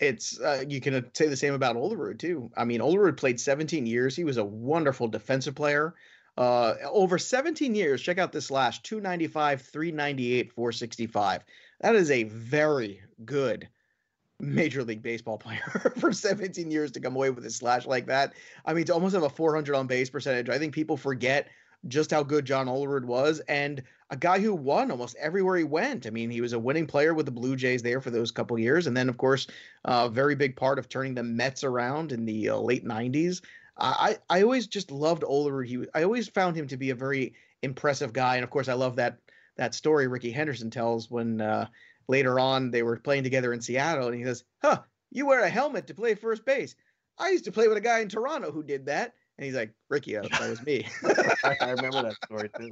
It's uh, you can say the same about Olerud too. I mean, Olerud played 17 years. He was a wonderful defensive player. Uh, over 17 years, check out this slash 295, 398, 465. That is a very good Major League Baseball player for 17 years to come away with a slash like that. I mean, to almost have a 400 on base percentage. I think people forget just how good John Olerud was and a guy who won almost everywhere he went. I mean, he was a winning player with the Blue Jays there for those couple years. And then, of course, a uh, very big part of turning the Mets around in the uh, late 90s. I, I always just loved Olerud. He, I always found him to be a very impressive guy. And of course, I love that that story Rickey Henderson tells when uh, later on they were playing together in Seattle. And he says, Huh, you wear a helmet to play first base. I used to play with a guy in Toronto who did that. And he's like, Rickey, that was me. I remember that story too.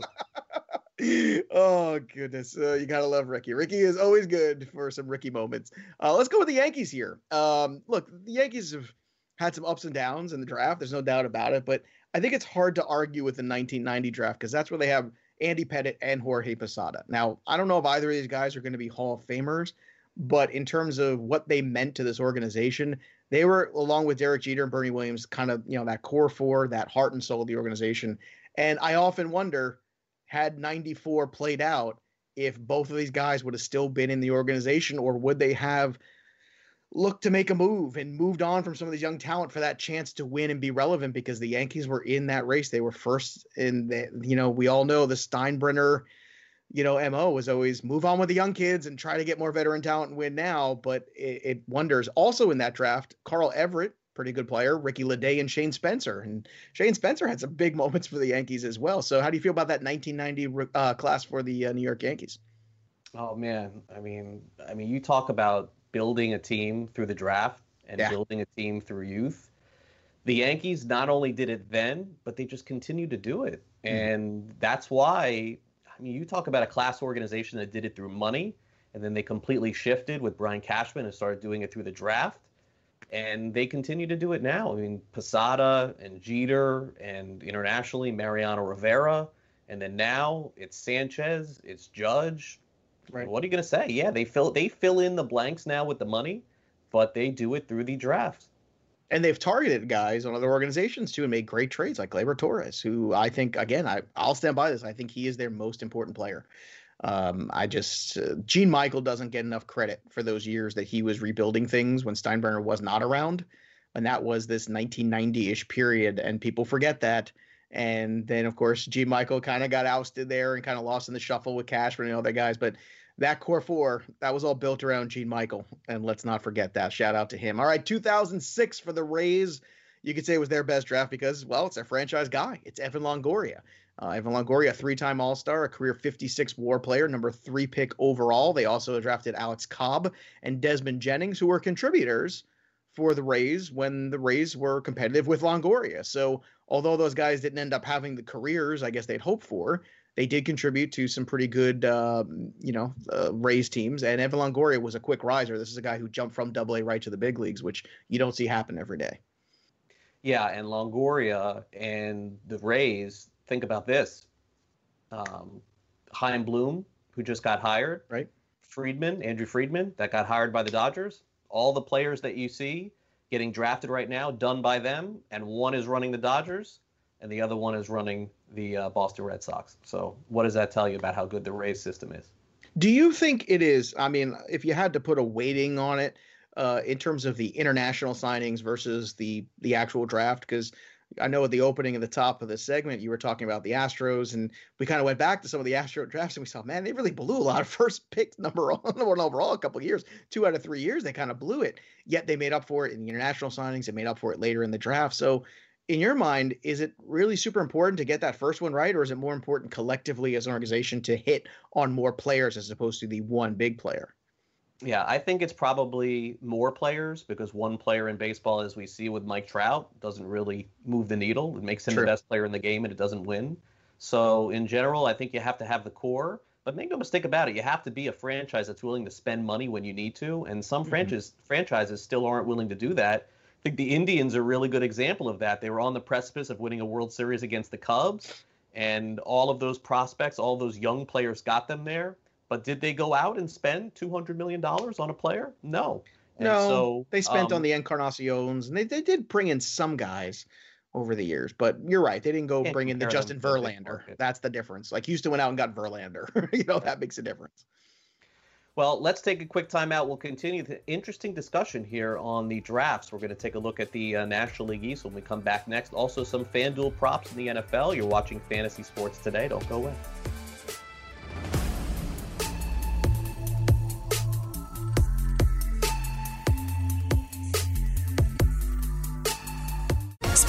oh goodness, uh, you gotta love Rickey. Rickey is always good for some Rickey moments. Uh, let's go with the Yankees here. Um, look, the Yankees have had some ups and downs in the draft. There's no doubt about it, but I think it's hard to argue with the 1990 draft because that's where they have Andy Pettitte and Jorge Posada. Now, I don't know if either of these guys are going to be Hall of Famers, but in terms of what they meant to this organization, they were along with Derek Jeter and Bernie Williams, kind of you know that core four, that heart and soul of the organization. And I often wonder, had '94 played out, if both of these guys would have still been in the organization, or would they have looked to make a move and moved on from some of these young talent for that chance to win and be relevant? Because the Yankees were in that race; they were first in the. You know, we all know the Steinbrenner you know, MO was always move on with the young kids and try to get more veteran talent and win now. But it, it wonders. Also in that draft, Carl Everett, pretty good player, Ricky Ledee and Shane Spencer. And Shane Spencer had some big moments for the Yankees as well. So how do you feel about that 1990 uh, class for the uh, New York Yankees? Oh man, I mean, I mean, you talk about building a team through the draft and yeah. building a team through youth. the Yankees not only did it then, but they just continue to do it. Mm-hmm. And that's why, I mean, you talk about a class organization that did it through money, and then they completely shifted with Brian Cashman and started doing it through the draft. And they continue to do it now. I mean, Posada and Jeter, and internationally, Mariano Rivera. And then now it's Sanchez, it's Judge. Right. What are you going to say? Yeah, they fill they fill in the blanks now with the money, but they do it through the draft and they've targeted guys on other organizations too and made great trades like Gleyber Torres, who I think again I I'll stand by this. I think he is their most important player. Um, I just uh, Gene Michael doesn't get enough credit for those years that he was rebuilding things when Steinbrenner was not around, and that was this 1990ish period, and people forget that. And then of course Gene Michael kind of got ousted there and kind of lost in the shuffle with Cashman and other guys, but that core four, that was all built around Gene Michael. And let's not forget that. Shout out to him. All right, 2006 for the Rays. You could say it was their best draft because, well, it's a franchise guy. It's Evan Longoria. Uh, Evan Longoria, three time All Star, a career 56 WAR player, number three pick overall. They also drafted Alex Cobb and Desmond Jennings, who were contributors for the Rays when the Rays were competitive with Longoria. So, although those guys didn't end up having the careers I guess they'd hoped for, they did contribute to some pretty good, uh, you know, uh, Rays teams. And Evan Longoria was a quick riser. This is a guy who jumped from Double A right to the big leagues, which you don't see happen every day. Yeah, and Longoria and the Rays. Think about this: um, Chaim Bloom, who just got hired, right? Friedman, Andrew Friedman, that got hired by the Dodgers. All the players that you see getting drafted right now, done by them, and one is running the Dodgers and the other one is running the uh, Boston Red Sox. So, what does that tell you about how good the Rays system is? Do you think it is? I mean, if you had to put a weighting on it uh, in terms of the international signings versus the the actual draft, because I know at the opening at the top of the segment you were talking about the Astros, and we kind of went back to some of the Astro drafts, and we saw, man, they really blew a lot of first pick number one overall a couple of years, two out of three years, they kind of blew it. Yet they made up for it in the international signings, they made up for it later in the draft. So in your mind, is it really super important to get that first one right, or is it more important collectively as an organization to hit on more players as opposed to the one big player? Yeah, I think it's probably more players because one player in baseball, as we see with Mike Trout, doesn't really move the needle. It makes him True. the best player in the game and it doesn't win. So, in general, I think you have to have the core. But make no mistake about it, you have to be a franchise that's willing to spend money when you need to. And some mm-hmm. franchise, franchises still aren't willing to do that think the Indians are a really good example of that. They were on the precipice of winning a World Series against the Cubs, and all of those prospects, all those young players got them there. But did they go out and spend two hundred million dollars on a player? No. And no, so, they spent um, on the Encarnaciones, and they, they did bring in some guys over the years. But you're right, they didn't go bring in the Justin Verlander. That's the difference. Like Houston went out and got Verlander. you know that makes a difference. Well, let's take a quick time out. We'll continue the interesting discussion here on the drafts. We're going to take a look at the uh, National League East when we come back next. Also, some FanDuel props in the NFL. You're watching Fantasy Sports today. Don't go away.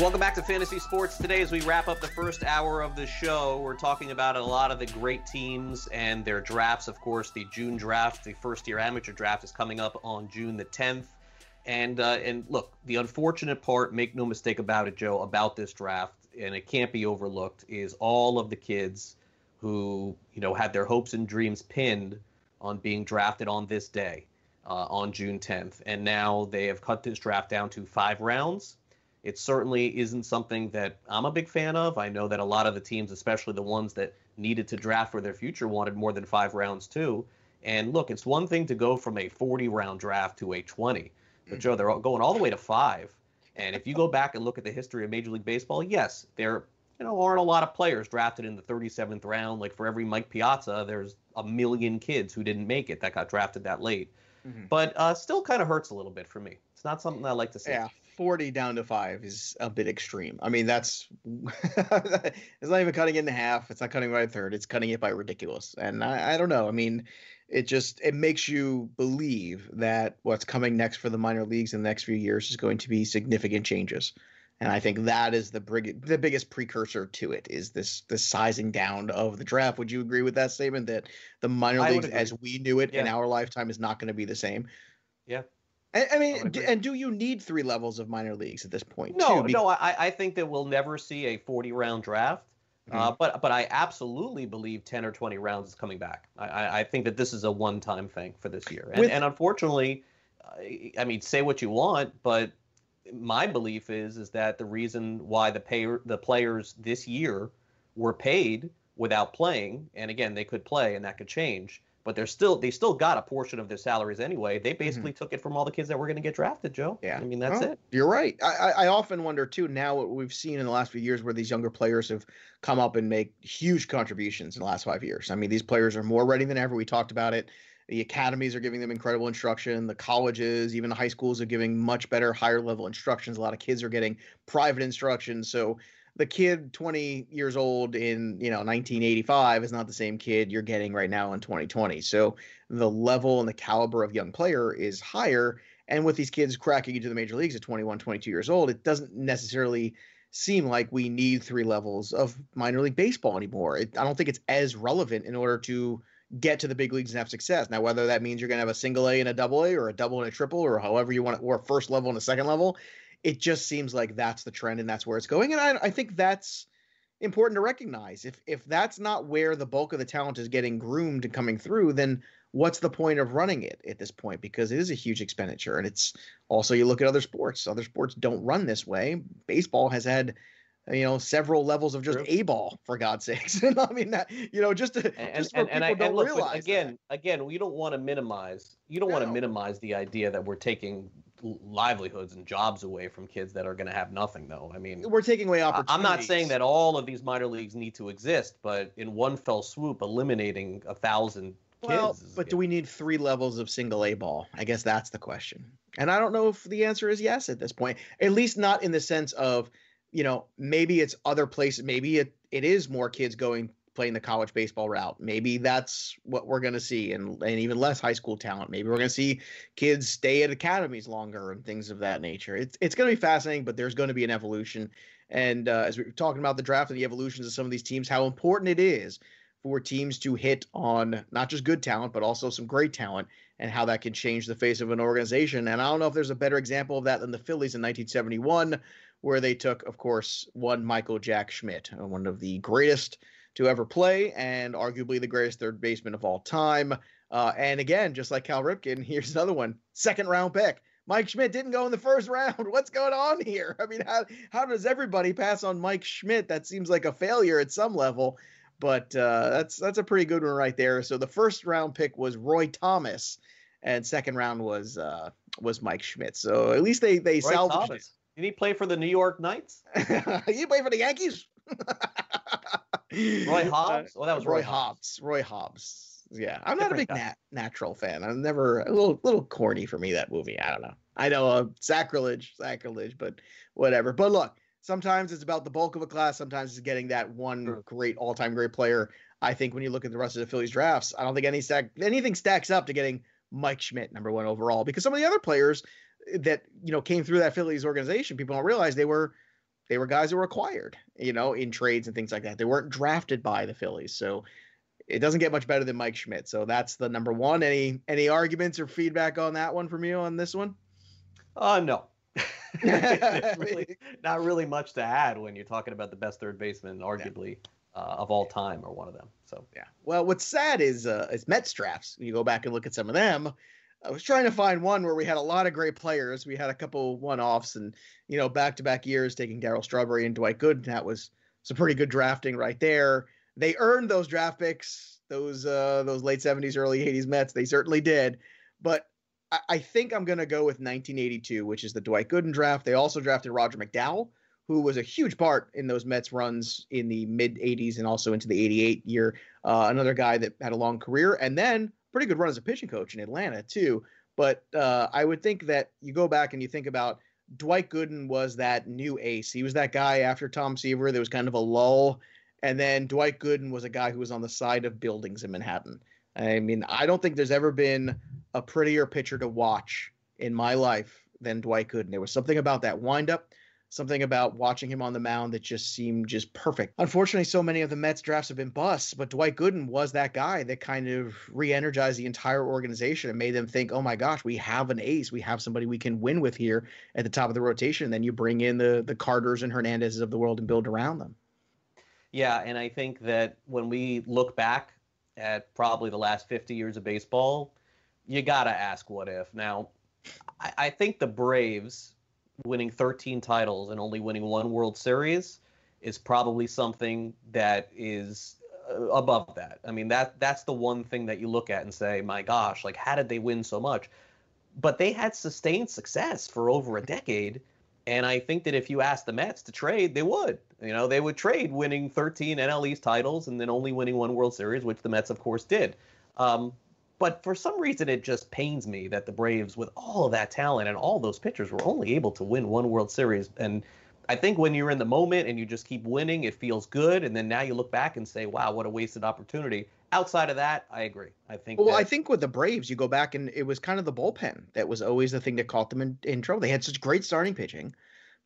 Welcome back to Fantasy Sports today. As we wrap up the first hour of the show, we're talking about a lot of the great teams and their drafts. Of course, the June draft, the first year amateur draft, is coming up on June the 10th. And uh, and look, the unfortunate part, make no mistake about it, Joe, about this draft, and it can't be overlooked, is all of the kids who you know had their hopes and dreams pinned on being drafted on this day, uh, on June 10th, and now they have cut this draft down to five rounds it certainly isn't something that I'm a big fan of. I know that a lot of the teams, especially the ones that needed to draft for their future, wanted more than five rounds too. And look, it's one thing to go from a 40 round draft to a 20, but Joe, they're going all the way to five. And if you go back and look at the history of Major League Baseball, yes, there you know aren't a lot of players drafted in the 37th round. Like for every Mike Piazza, there's a million kids who didn't make it that got drafted that late. Mm-hmm. But uh, still kind of hurts a little bit for me. It's not something I like to see. Yeah, 40 down to five is a bit extreme. I mean, that's it's not even cutting it in half. It's not cutting it by a third. It's cutting it by ridiculous. And I, I don't know. I mean, it just it makes you believe that what's coming next for the minor leagues in the next few years is going to be significant changes. And I think that is the brig- the biggest precursor to it is this the sizing down of the draft. Would you agree with that statement that the minor leagues as we knew it yeah. in our lifetime is not going to be the same? Yeah. I, I mean, and do you need three levels of minor leagues at this point? No, too? no. I, I think that we'll never see a 40 round draft. Uh, mm-hmm. Uh, but but I absolutely believe 10 or 20 rounds is coming back. I, I think that this is a one time thing for this year. And, With, and unfortunately, I mean, say what you want, but my belief is is that the reason why the pay the players this year were paid without playing, and again they could play and that could change, but they're still they still got a portion of their salaries anyway. They mm-hmm. basically mm-hmm. took it from all the kids that were going to get drafted, Joe. Yeah, I mean that's well, it. You're right. I, I often wonder too. Now what we've seen in the last few years, where these younger players have come up and make huge contributions in the last five years. I mean, these players are more ready than ever. We talked about it. The academies are giving them incredible instruction. The colleges, even the high schools, are giving much better, higher level instructions. A lot of kids are getting private instruction. So the kid 20 years old in you know 1985 is not the same kid you're getting right now in 2020 so the level and the caliber of young player is higher. And with these kids cracking into the major leagues at 21 22 years old it doesn't necessarily seem like we need three levels of minor league baseball anymore. It, i don't think it's as relevant in order to get to the big leagues and have success. Now, whether that means you're going to have a single A and a double A or a double and a triple or however you want it, or a first level and a second level, it just seems like that's the trend and that's where it's going. And I, I think that's important to recognize. If if that's not where the bulk of the talent is getting groomed and coming through, then what's the point of running it at this point? Because it is a huge expenditure. And it's also you look at other sports. Other sports don't run this way. Baseball has had you know several levels of just a ball for god's sakes and i mean that you know just to and, just and, and, I, and look, realize again that. again we don't want to minimize you don't no. want to minimize the idea that we're taking livelihoods and jobs away from kids that are going to have nothing though i mean we're taking away opportunities i'm not saying that all of these minor leagues need to exist but in one fell swoop eliminating a thousand well, but do we need three levels of single A ball? I guess that's the question. And I don't know if the answer is yes at this point. At least not in the sense of you know, maybe it's other places. Maybe it, it is more kids going playing the college baseball route. Maybe that's what we're going to see, and and even less high school talent. Maybe we're going to see kids stay at academies longer and things of that nature. It's it's going to be fascinating, but there's going to be an evolution. And uh, as we are talking about the draft and the evolutions of some of these teams, how important it is for teams to hit on not just good talent, but also some great talent, and how that can change the face of an organization. And I don't know if there's a better example of that than the Phillies in 1971 where they took, of course, one Michael Jack Schmidt, uh, one of the greatest to ever play and arguably the greatest third baseman of all time. Uh, and again, just like Cal Ripken, here's another one second round pick. Mike Schmidt didn't go in the first round. What's going on here? I mean, how, how does everybody pass on Mike Schmidt? That seems like a failure at some level, but uh, that's that's a pretty good one right there. So the first round pick was Roy Thomas, and second round was uh, was Mike Schmidt. So at least they they Roy salvaged Thomas. it. Did he play for the New York Knights? he played for the Yankees. Roy Hobbs. Well, that was Roy, Roy Hobbs. Hobbs. Roy Hobbs. Yeah, I'm not a big nat- natural fan. I'm never a little little corny for me that movie. I don't know. I know uh, sacrilege, sacrilege, but whatever. But look, sometimes it's about the bulk of a class. Sometimes it's getting that one sure. great all-time great player. I think when you look at the rest of the Phillies drafts, I don't think any stack anything stacks up to getting Mike Schmidt number one overall because some of the other players that you know came through that Phillies organization, people don't realize they were they were guys who were acquired, you know, in trades and things like that. They weren't drafted by the Phillies, so it doesn't get much better than Mike Schmidt. So that's the number one. Any any arguments or feedback on that one from you on this one? Uh no. really, not really much to add when you're talking about the best third baseman, arguably. Yeah. Uh, of all time, or one of them. So yeah. Well, what's sad is uh, is Mets drafts. You go back and look at some of them, I was trying to find one where we had a lot of great players. We had a couple one-offs, and you know, back-to-back years taking Darryl Strawberry and Dwight Gooden. That was some pretty good drafting right there. They earned those draft picks, those uh, those late '70s, early '80s Mets. They certainly did. But I, I think I'm going to go with 1982, which is the Dwight Gooden draft. They also drafted Roger McDowell, who was a huge part in those Mets runs in the mid 80s and also into the 88 year. Uh, another guy that had a long career, and then pretty good run as a pitching coach in Atlanta too. But uh, I would think that you go back and you think about Dwight Gooden was that new ace. He was that guy after Tom Seaver. There was kind of a lull. And then Dwight Gooden was a guy who was on the side of buildings in Manhattan. I mean, I don't think there's ever been a prettier pitcher to watch in my life than Dwight Gooden. There was something about that windup, something about watching him on the mound that just seemed just perfect. Unfortunately, so many of the Mets drafts have been busts, but Dwight Gooden was that guy that kind of re-energized the entire organization and made them think, "Oh my gosh, we have an ace. We have somebody we can win with here at the top of the rotation." And then you bring in the the Carters and Hernandezes of the world and build around them. Yeah, and I think that when we look back at probably the last 50 years of baseball, you got to ask what if. Now, I, I, think the Braves winning 13 titles and only winning one World Series is probably something that is uh, above that. I mean, that that's the one thing that you look at and say, my gosh, like how did they win so much? But they had sustained success for over a decade. And I think that if you asked the Mets to trade, they would. You know, they would trade winning 13 NL East titles and then only winning one World Series, which the Mets, of course, did. Um, but for some reason, it just pains me that the Braves, with all of that talent and all those pitchers, were only able to win one World Series. And I think when you're in the moment and you just keep winning, it feels good. And then now you look back and say, wow, what a wasted opportunity. Outside of that, I agree. I think. Well, that, I think with the Braves, you go back and it was kind of the bullpen that was always the thing that caught them in, in trouble. They had such great starting pitching,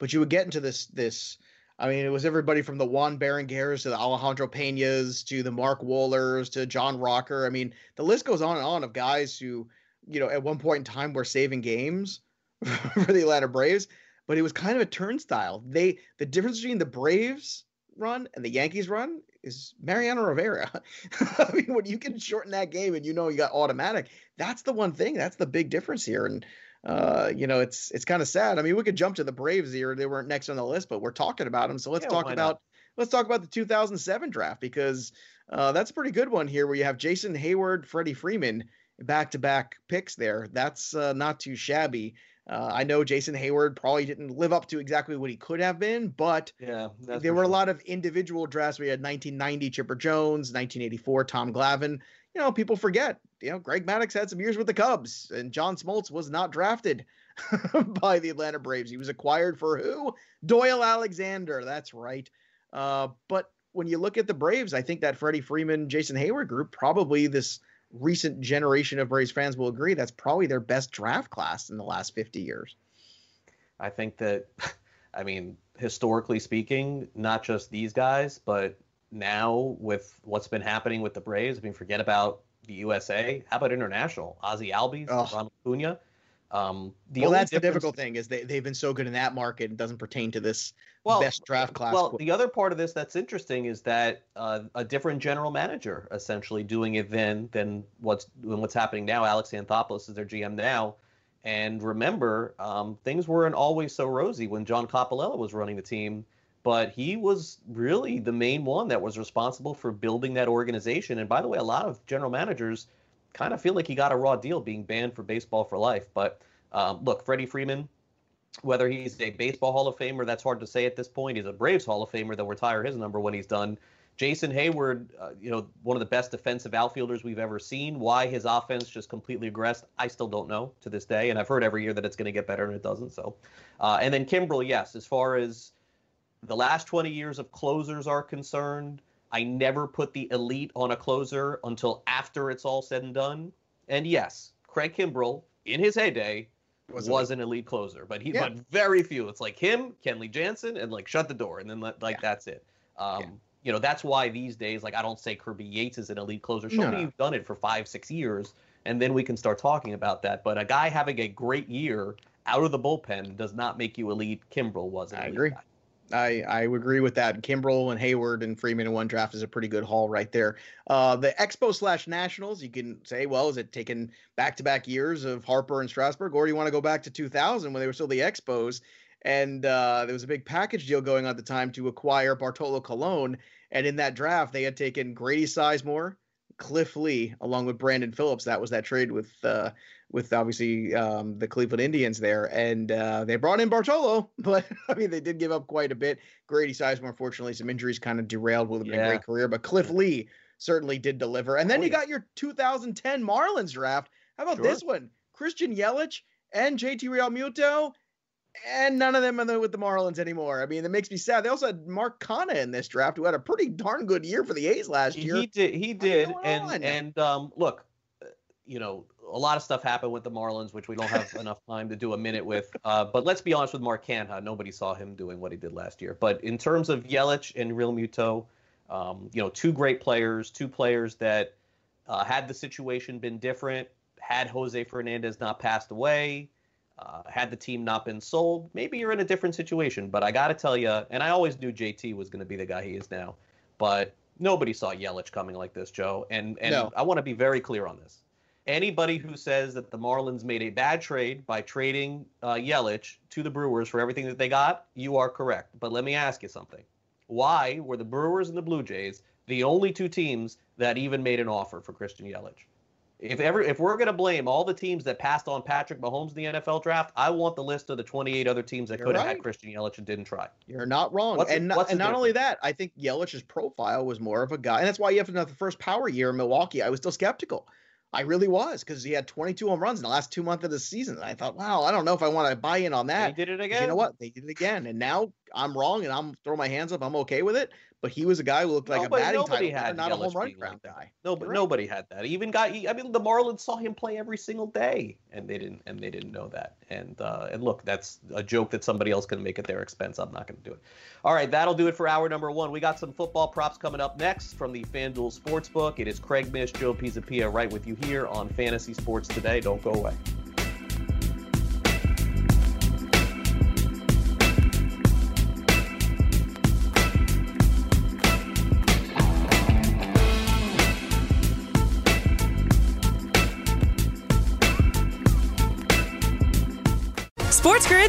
but you would get into this this I mean, it was everybody from the Juan Berenguers to the Alejandro Peñas to the Mark Wohlers to John Rocker. I mean, the list goes on and on of guys who, you know, at one point in time were saving games for the Atlanta Braves, but it was kind of a turnstile. They the difference between the Braves run and the Yankees run is Mariano Rivera. I mean, when you can shorten that game and you know you got automatic, that's the one thing. That's the big difference here. And uh, you know, it's it's kind of sad. I mean, we could jump to the Braves here; they weren't next on the list, but we're talking about them. So let's yeah, talk about not? let's talk about the 2007 draft because uh, that's a pretty good one here, where you have Jason Heyward, Freddie Freeman, back-to-back picks there. That's uh, not too shabby. Uh, I know Jason Heyward probably didn't live up to exactly what he could have been, but yeah, there were sure. a lot of individual drafts. We had 1990 Chipper Jones, 1984 Tom Glavine. You know, people forget you know, Greg Maddux had some years with the Cubs, and John Smoltz was not drafted by the Atlanta Braves. He was acquired for who? Doyle Alexander. That's right. Uh, but when you look at the Braves, I think that Freddie Freeman, Jason Heyward group, probably this recent generation of Braves fans will agree that's probably their best draft class in the last 50 years. I think that, I mean, historically speaking, not just these guys, but now with what's been happening with the Braves, I mean, forget about the USA. How about international? Ozzie Albies, oh. Ronald Acuna. Um, the well, that's the difficult thing is they, they've been so good in that market. It doesn't pertain to this well, best draft class. Well, the other part of this that's interesting is that uh, a different general manager essentially doing it then than what's than what's happening now. Alex Anthopoulos is their GM now. And remember, um, things weren't always so rosy when John Coppolella was running the team but he was really the main one that was responsible for building that organization. And by the way, a lot of general managers kind of feel like he got a raw deal being banned for baseball for life. But um, look, Freddie Freeman, whether he's a baseball Hall of Famer, that's hard to say at this point. He's a Braves Hall of Famer. They'll retire his number when he's done. Jason Heyward, uh, you know, one of the best defensive outfielders we've ever seen. Why his offense just completely regressed, I still don't know to this day. And I've heard every year that it's going to get better, and it doesn't. So, uh, and then Kimbrel, yes, as far as the last 20 years of closers are concerned, I never put the elite on a closer until after it's all said and done. And yes, Craig Kimbrel, in his heyday, was, was an elite closer, but he yeah. but very few. It's like him, Kenley Jansen, and like shut the door, and then like yeah. that's it. Um, yeah. You know, that's why these days, like I don't say Kirby Yates is an elite closer. Show no, me you've done it for five, six years, and then we can start talking about that. But a guy having a great year out of the bullpen does not make you elite. Kimbrel was. I agree. Guy. I, I agree with that. Kimbrel and Heyward and Freeman in one draft is a pretty good haul right there. Uh, the Expo slash Nationals, you can say, well, is it taken back to back years of Harper and Strasburg, or do you want to go back to 2000 when they were still the Expos? And uh, there was a big package deal going on at the time to acquire Bartolo Colon. And in that draft, they had taken Grady Sizemore, Cliff Lee, along with Brandon Phillips. That was that trade with uh, with obviously um, the Cleveland Indians there, and uh, they brought in Bartolo, but I mean they did give up quite a bit. Grady Sizemore, unfortunately, some injuries kind of derailed with yeah. a great career, but Cliff Lee certainly did deliver. And then oh, you yeah. got your 2010 Marlins draft. How about sure. this one? Christian Yelich and JT Realmuto and none of them are with the Marlins anymore. I mean, it makes me sad. They also had Mark Canha in this draft, who had a pretty darn good year for the A's last year. He did. He did. And on? and um, look, uh, you know, a lot of stuff happened with the Marlins, which we don't have enough time to do a minute with. Uh, but let's be honest with Mark Canha. Nobody saw him doing what he did last year. But in terms of Yelich and Realmuto, um, you know, two great players, two players that uh, had the situation been different, had Jose Fernandez not passed away, uh, had the team not been sold, maybe you're in a different situation. But I got to tell you, and I always knew JT was going to be the guy he is now, but nobody saw Yelich coming like this, Joe. And and no. I want to be very clear on this. Anybody who says that the Marlins made a bad trade by trading uh, Yelich to the Brewers for everything that they got, you are correct. But let me ask you something. Why were the Brewers and the Blue Jays the only two teams that even made an offer for Christian Yelich? If ever if we're going to blame all the teams that passed on Patrick Mahomes in the NFL draft, I want the list of the 28 other teams that could have right. had Christian Yelich and didn't try. You're not wrong. What's and, not, and not only that, I think Yelich's profile was more of a guy, and that's why you have the first power year in Milwaukee. I was still skeptical. I really was because he had 22 home runs in the last two months of the season. And I thought, wow, I don't know if I want to buy in on that. They did it again. You know what? They did it again, and now I'm wrong, and I'm throwing my hands up. I'm okay with it but he was a guy who looked like nobody, a batting nobody title had not a home run like guy. No, but right. nobody had that. Even got. I mean, the Marlins saw him play every single day, and they didn't. And they didn't know that. And uh, and look, that's a joke that somebody else can make at their expense. I'm not going to do it. All right, that'll do it for hour number one. We got some football props coming up next from the FanDuel Sportsbook. It is Craig Mish, Joe Pisapia, right with you here on Fantasy Sports Today. Don't go away.